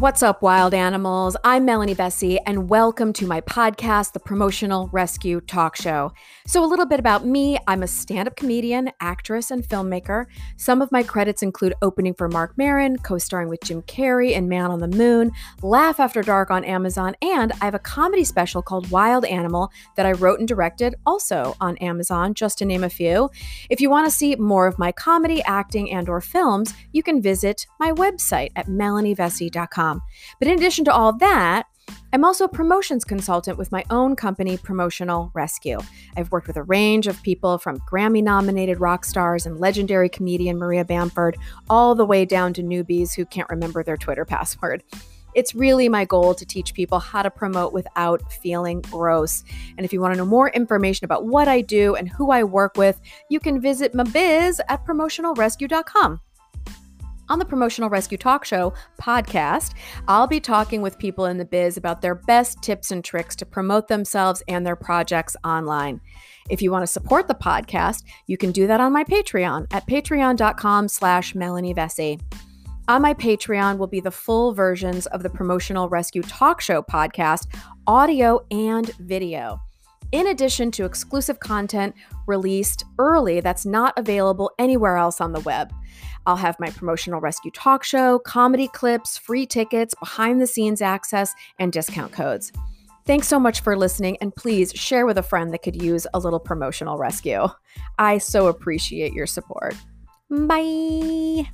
What's up, wild animals? I'm Melanie Vesey, and welcome to my podcast, The Promotional Rescue Talk Show. So, a little bit about me I'm a stand up comedian, actress, and filmmaker. Some of my credits include opening for Marc Maron, co starring with Jim Carrey in Man on the Moon, Laugh After Dark on Amazon, and I have a comedy special called Wild Animal that I wrote and directed also on Amazon, just to name a few. If you want to see more of my comedy, acting, and or films, you can visit my website at But in addition to all that, I'm also a promotions consultant with my own company, Promotional Rescue. I've worked with a range of people from Grammy nominated rock stars and legendary comedian Maria Bamford, all the way down to newbies who can't remember their Twitter password. It's really my goal to teach people how to promote without feeling gross. And if you want to know more information about what I do and who I work with, you can visit my biz at promotionalrescue.com. On the Promotional Rescue Talk Show podcast, I'll be talking with people in the biz about their best tips and tricks to promote themselves and their projects online. If you want to support the podcast, you can do that on my Patreon at patreon.com slash Melanie Vesey. On my Patreon will be the full versions of the Promotional Rescue Talk Show podcast, audio and video in addition to exclusive content released early that's not available anywhere else on the web. I'll have my promotional rescue talk show, comedy clips, free tickets, behind the scenes access, and discount codes. Thanks so much for listening, and please share with a friend that could use a little promotional rescue. I so appreciate your support. Bye.